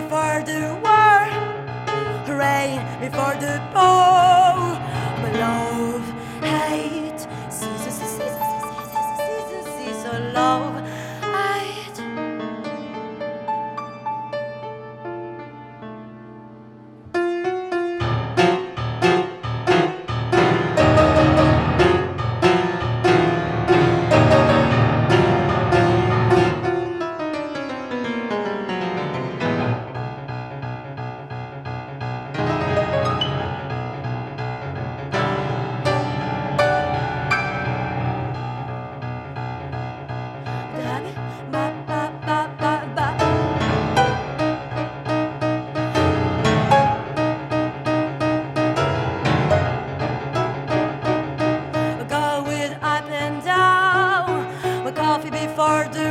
before the war, rain before the Before the.